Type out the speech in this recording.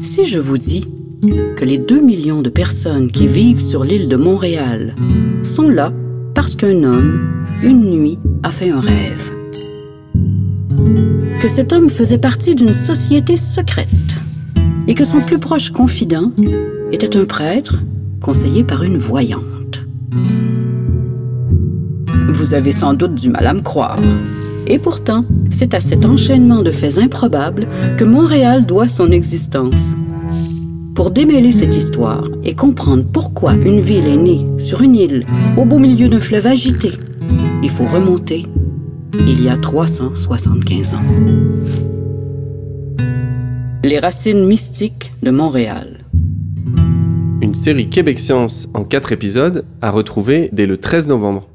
Si je vous dis que les 2 millions de personnes qui vivent sur l'île de Montréal sont là parce qu'un homme, une nuit, a fait un rêve. Que cet homme faisait partie d'une société secrète et que son plus proche confident était un prêtre conseillé par une voyante. Vous avez sans doute du mal à me croire. Et pourtant, c'est à cet enchaînement de faits improbables que Montréal doit son existence. Pour démêler cette histoire et comprendre pourquoi une ville est née sur une île au beau milieu d'un fleuve agité, il faut remonter il y a 375 ans. Les racines mystiques de Montréal. Une série Québec Science en quatre épisodes à retrouver dès le 13 novembre.